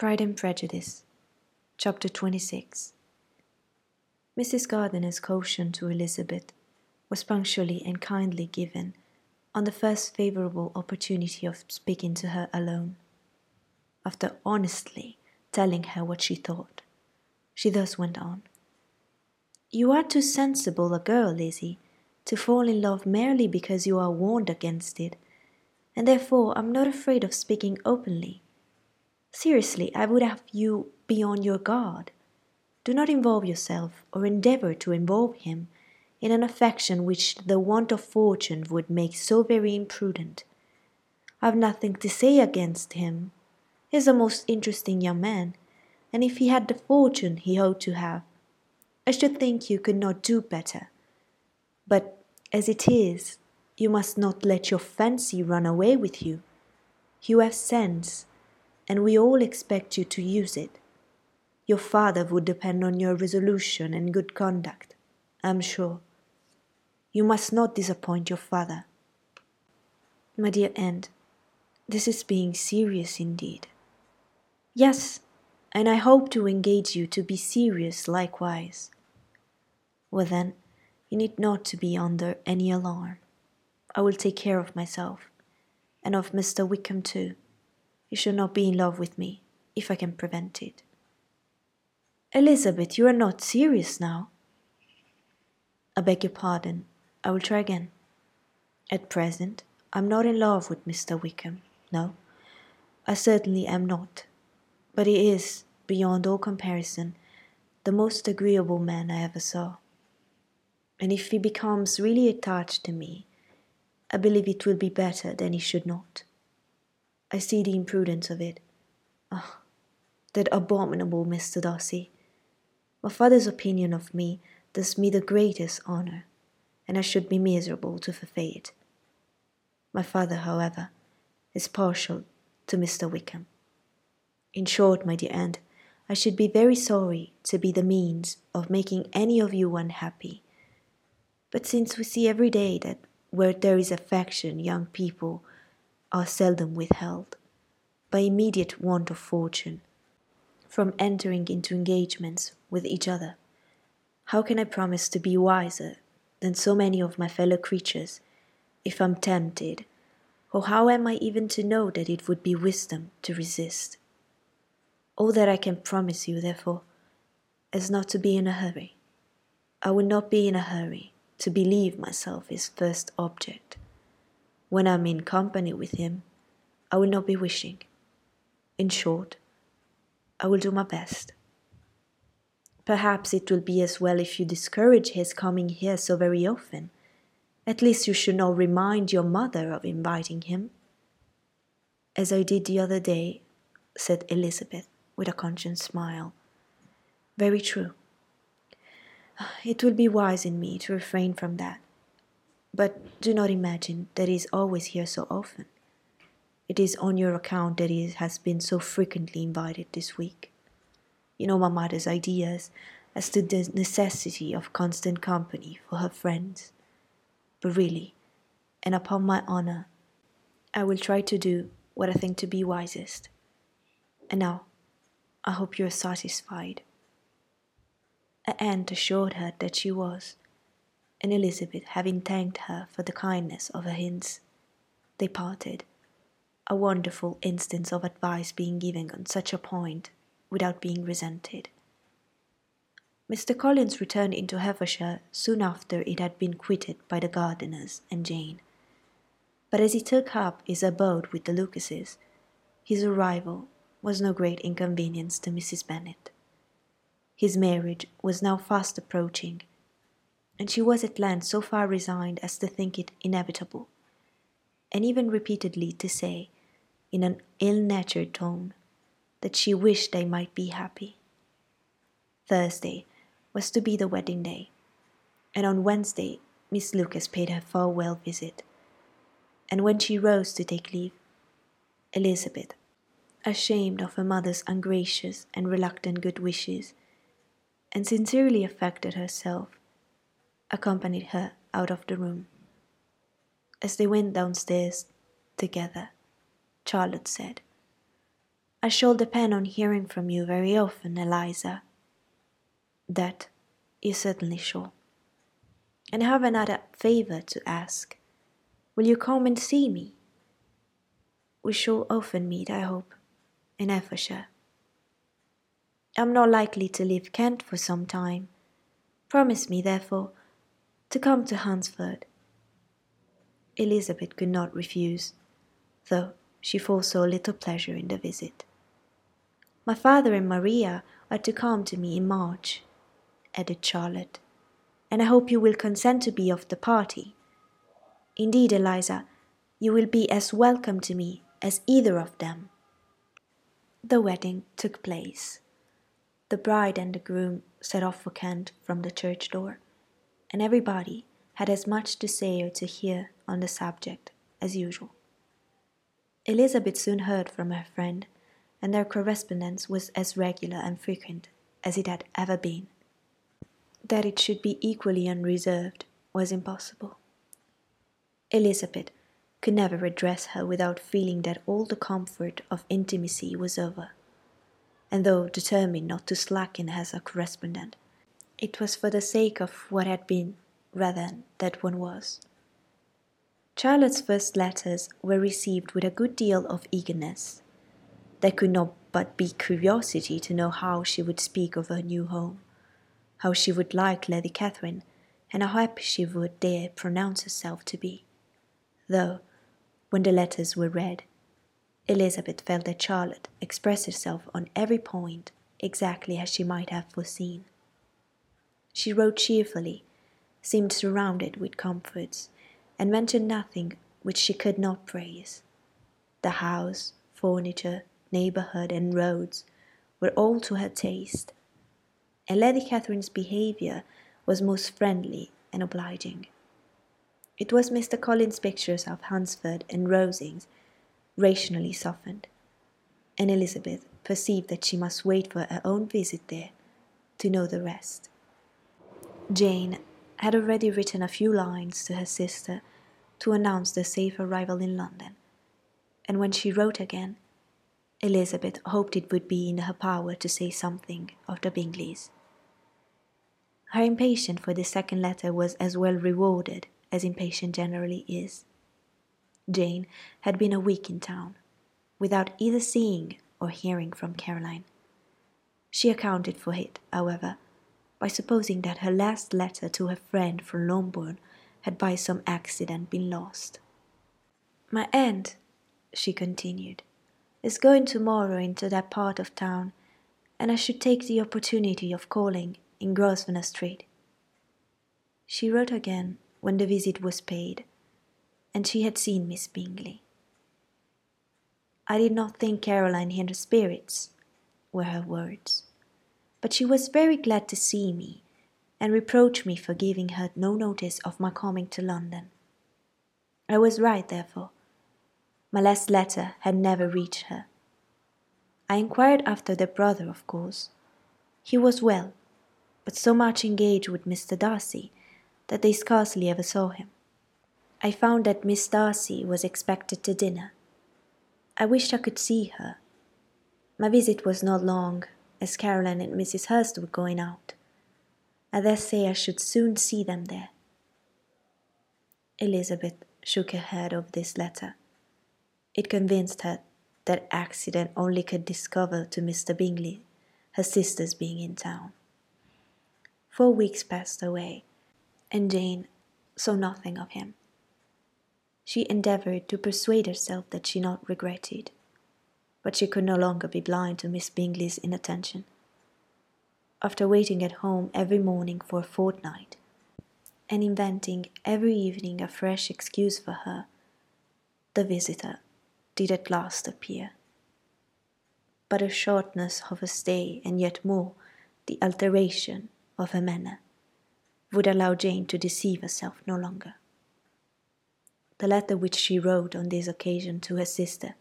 Pride and Prejudice, Chapter 26 Mrs. Gardiner's caution to Elizabeth was punctually and kindly given on the first favourable opportunity of speaking to her alone. After honestly telling her what she thought, she thus went on. You are too sensible a girl, Lizzie, to fall in love merely because you are warned against it, and therefore I'm not afraid of speaking openly. Seriously, I would have you be on your guard. Do not involve yourself, or endeavour to involve him, in an affection which the want of fortune would make so very imprudent. I have nothing to say against him. He is a most interesting young man, and if he had the fortune he ought to have, I should think you could not do better. But as it is, you must not let your fancy run away with you. You have sense, and we all expect you to use it. Your father would depend on your resolution and good conduct, I am sure. You must not disappoint your father. My dear aunt, this is being serious indeed. Yes, and I hope to engage you to be serious likewise. Well then, you need not to be under any alarm. I will take care of myself, and of Mr. Wickham too. You shall not be in love with me, if I can prevent it. Elizabeth, you are not serious now. I beg your pardon. I will try again. At present, I'm not in love with Mr. Wickham. No, I certainly am not. But he is, beyond all comparison, the most agreeable man I ever saw. And if he becomes really attached to me, I believe it will be better than he should not. I see the imprudence of it. Ah, oh, that abominable Mr. Darcy. My father's opinion of me does me the greatest honour, and I should be miserable to forfeit it. My father, however, is partial to Mr. Wickham. In short, my dear aunt, I should be very sorry to be the means of making any of you unhappy. But since we see every day that where there is affection, young people are seldom withheld, by immediate want of fortune, from entering into engagements with each other. How can I promise to be wiser than so many of my fellow creatures if I'm tempted? Or how am I even to know that it would be wisdom to resist? All that I can promise you, therefore, is not to be in a hurry. I will not be in a hurry to believe myself his first object. When I'm in company with him, I will not be wishing. In short, I will do my best. Perhaps it will be as well if you discourage his coming here so very often. At least you should not remind your mother of inviting him. As I did the other day, said Elizabeth with a conscious smile. Very true. It will be wise in me to refrain from that. But do not imagine that he is always here so often. It is on your account that he has been so frequently invited this week. You know my mother's ideas as to the necessity of constant company for her friends. But really, and upon my honour, I will try to do what I think to be wisest. And now, I hope you are satisfied. Aunt assured her that she was and Elizabeth, having thanked her for the kindness of her hints, they parted. A wonderful instance of advice being given on such a point without being resented. Mr. Collins returned into Hertfordshire soon after it had been quitted by the Gardiners and Jane. But as he took up his abode with the Lucases, his arrival was no great inconvenience to Mrs. Bennet. His marriage was now fast approaching, and she was at length so far resigned as to think it inevitable, and even repeatedly to say, in an ill natured tone, that she wished they might be happy. Thursday was to be the wedding day, and on Wednesday Miss Lucas paid her farewell visit, and when she rose to take leave, Elizabeth, ashamed of her mother's ungracious and reluctant good wishes, and sincerely affected herself, accompanied her out of the room. As they went downstairs together, Charlotte said, I shall depend on hearing from you very often, Eliza. That you certainly shall. And I have another favour to ask. Will you come and see me? We shall often meet, I hope, in Hertfordshire. I am not likely to leave Kent for some time. Promise me, therefore, to come to Hunsford. Elizabeth could not refuse, though she foresaw little pleasure in the visit. My father and Maria are to come to me in March, added Charlotte, and I hope you will consent to be of the party. Indeed, Eliza, you will be as welcome to me as either of them. The wedding took place. The bride and the groom set off for Kent from the church door, and everybody had as much to say or to hear on the subject as usual. Elizabeth soon heard from her friend, and their correspondence was as regular and frequent as it had ever been. That it should be equally unreserved was impossible. Elizabeth could never address her without feeling that all the comfort of intimacy was over, and though determined not to slacken as a correspondent, it was for the sake of what had been rather than that one was. Charlotte's first letters were received with a good deal of eagerness. There could not but be curiosity to know how she would speak of her new home, how she would like Lady Catherine, and how happy she would dare pronounce herself to be. Though, when the letters were read, Elizabeth felt that Charlotte expressed herself on every point exactly as she might have foreseen. She wrote cheerfully, seemed surrounded with comforts, and mentioned nothing which she could not praise. The house, furniture, neighbourhood, and roads were all to her taste, and Lady Catherine's behaviour was most friendly and obliging. It was Mr. Collins's pictures of Hunsford and Rosings rationally softened, and Elizabeth perceived that she must wait for her own visit there to know the rest. Jane had already written a few lines to her sister to announce their safe arrival in London, and when she wrote again, Elizabeth hoped it would be in her power to say something of the Bingleys. Her impatience for this second letter was as well rewarded as impatience generally is. Jane had been a week in town, without either seeing or hearing from Caroline. She accounted for it, however, by supposing that her last letter to her friend from Longbourn had by some accident been lost. My aunt, she continued, is going tomorrow into that part of town, and I should take the opportunity of calling in Grosvenor Street. She wrote again when the visit was paid, and she had seen Miss Bingley. I did not think Caroline in her spirits, were her words but she was very glad to see me, and reproached me for giving her no notice of my coming to London. I was right, therefore. My last letter had never reached her. I inquired after their brother, of course. He was well, but so much engaged with Mr. Darcy that they scarcely ever saw him. I found that Miss Darcy was expected to dinner. I wished I could see her. My visit was not long, as Caroline and Mrs. Hurst were going out. I dare say I should soon see them there. Elizabeth shook her head over this letter. It convinced her that accident only could discover to Mr. Bingley her sister's being in town. Four weeks passed away, and Jane saw nothing of him. She endeavoured to persuade herself that she not regretted but she could no longer be blind to Miss Bingley's inattention. After waiting at home every morning for a fortnight, and inventing every evening a fresh excuse for her, the visitor did at last appear. But the shortness of her stay, and yet more the alteration of her manner, would allow Jane to deceive herself no longer. The letter which she wrote on this occasion to her sister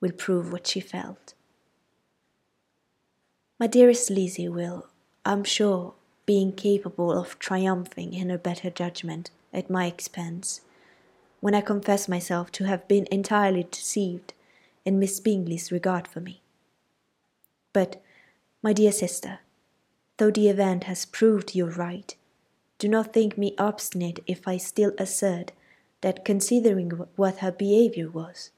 will prove what she felt. My dearest Lizzie will, I'm sure, be incapable of triumphing in her better judgment at my expense, when I confess myself to have been entirely deceived in Miss Bingley's regard for me. But, my dear sister, though the event has proved you right, do not think me obstinate if I still assert that considering what her behaviour was,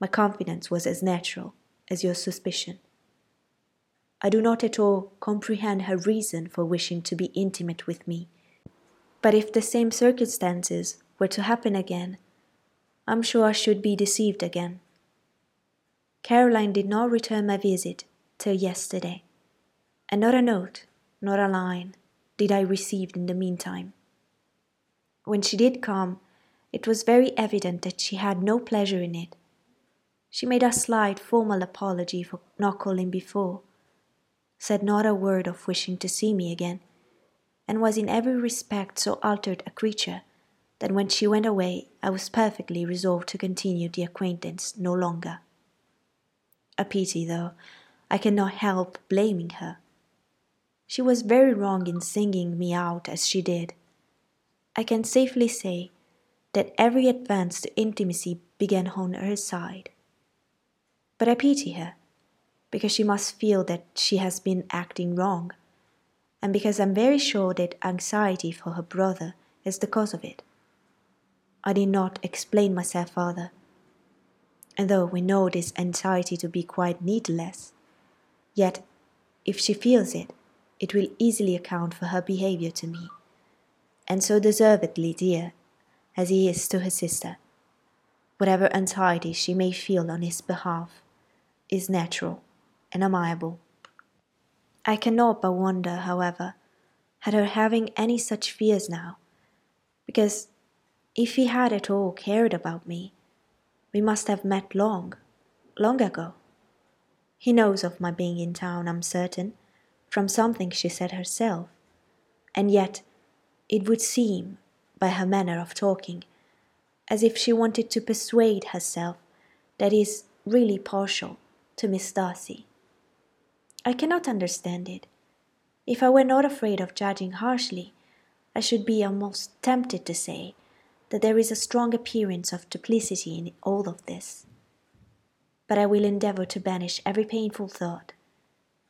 my confidence was as natural as your suspicion. I do not at all comprehend her reason for wishing to be intimate with me, but if the same circumstances were to happen again, I'm sure I should be deceived again. Caroline did not return my visit till yesterday, and not a note, not a line, did I receive in the meantime. When she did come, it was very evident that she had no pleasure in it. She made a slight formal apology for not calling before, said not a word of wishing to see me again, and was in every respect so altered a creature that when she went away I was perfectly resolved to continue the acquaintance no longer. A pity, though, I cannot help blaming her. She was very wrong in singing me out as she did. I can safely say that every advance to intimacy began on her side. But I pity her, because she must feel that she has been acting wrong, and because I'm very sure that anxiety for her brother is the cause of it. I did not explain myself further, and though we know this anxiety to be quite needless, yet if she feels it, it will easily account for her behavior to me, and so deservedly dear as he is to his sister. Whatever anxiety she may feel on his behalf is natural and amiable. I cannot but wonder, however, at her having any such fears now, because if he had at all cared about me, we must have met long, long ago. He knows of my being in town, I'm certain, from something she said herself, and yet it would seem by her manner of talking, as if she wanted to persuade herself that he is really partial to Miss Darcy. I cannot understand it. If I were not afraid of judging harshly, I should be almost tempted to say that there is a strong appearance of duplicity in all of this. But I will endeavour to banish every painful thought,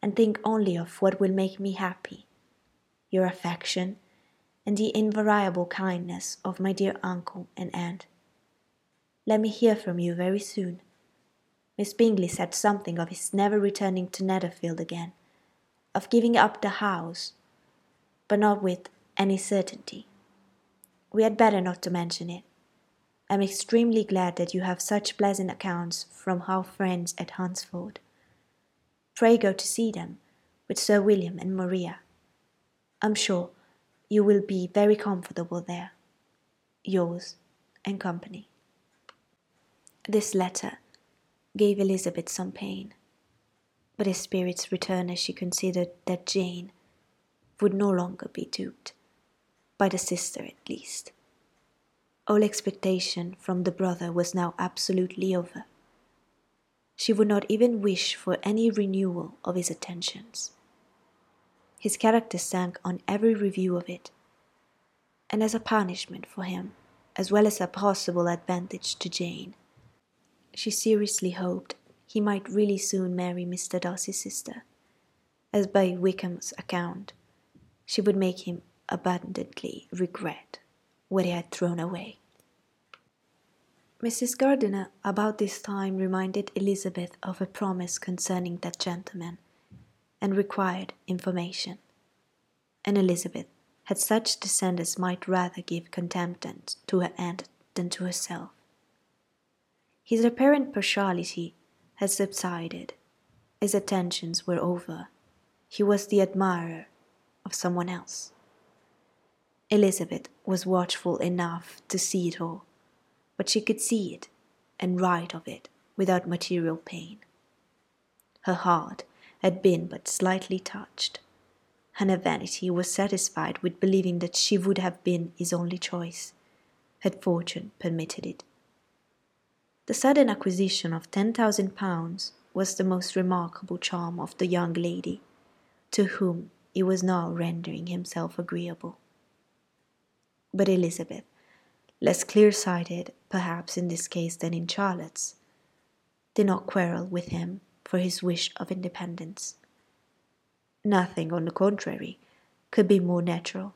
and think only of what will make me happy your affection, and the invariable kindness of my dear uncle and aunt. Let me hear from you very soon. Miss Bingley said something of his never returning to Netherfield again, of giving up the house, but not with any certainty. We had better not to mention it. I am extremely glad that you have such pleasant accounts from our friends at Hunsford. Pray go to see them with Sir William and Maria. I'm sure you will be very comfortable there. Yours and Company. This letter gave Elizabeth some pain, but her spirits returned as she considered that Jane would no longer be duped, by the sister at least. All expectation from the brother was now absolutely over. She would not even wish for any renewal of his attentions. His character sank on every review of it, and as a punishment for him, as well as a possible advantage to Jane, she seriously hoped he might really soon marry Mr. Darcy's sister, as by Wickham's account, she would make him abundantly regret what he had thrown away. Mrs. Gardiner about this time reminded Elizabeth of a promise concerning that gentleman, and required information. And Elizabeth had such descent as might rather give contentment to her aunt than to herself. His apparent partiality had subsided. His attentions were over. He was the admirer of someone else. Elizabeth was watchful enough to see it all, but she could see it and write of it without material pain. Her heart had been but slightly touched, and her vanity was satisfied with believing that she would have been his only choice, had fortune permitted it. The sudden acquisition of ten thousand pounds was the most remarkable charm of the young lady, to whom he was now rendering himself agreeable. But Elizabeth, less clear sighted perhaps in this case than in Charlotte's, did not quarrel with him for his wish of independence. Nothing, on the contrary, could be more natural.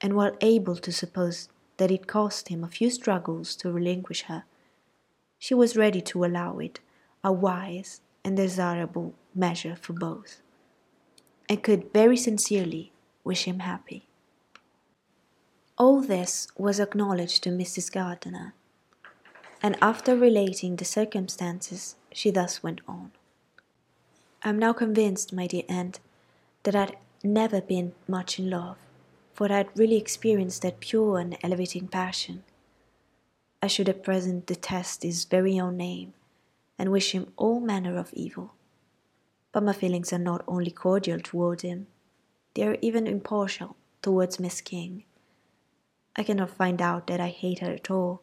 And while able to suppose that it cost him a few struggles to relinquish her, she was ready to allow it a wise and desirable measure for both, and could very sincerely wish him happy. All this was acknowledged to Mrs. Gardiner, and after relating the circumstances, she thus went on. I am now convinced, my dear aunt, that I'd never been much in love, for I'd really experienced that pure and elevating passion. I should at present detest his very own name, and wish him all manner of evil. But my feelings are not only cordial toward him, they are even impartial towards Miss King. I cannot find out that I hate her at all,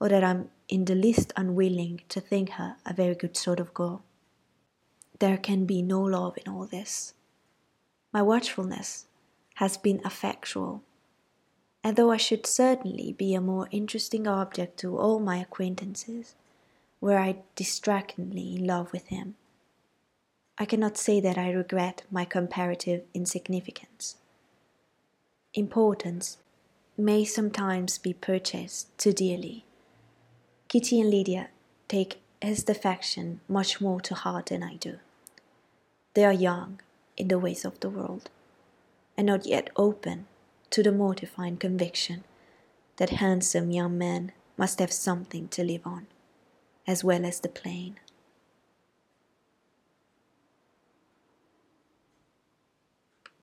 or that I'm in the least unwilling to think her a very good sort of girl. There can be no love in all this. My watchfulness has been effectual, and though I should certainly be a more interesting object to all my acquaintances were I distractingly in love with him, I cannot say that I regret my comparative insignificance. Importance may sometimes be purchased too dearly. Kitty and Lydia take his defection much more to heart than I do. They are young in the ways of the world, and not yet open to the mortifying conviction that handsome young men must have something to live on, as well as the plain.